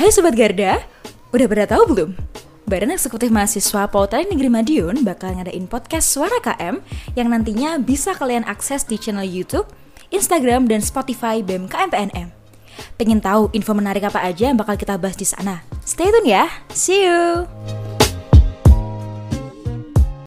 Hai Sobat Garda, udah pada tahu belum? Badan Eksekutif Mahasiswa Polteknik Negeri Madiun bakal ngadain podcast Suara KM yang nantinya bisa kalian akses di channel YouTube, Instagram, dan Spotify BEM KMPNM. Pengen tahu info menarik apa aja yang bakal kita bahas di sana? Stay tune ya. See you.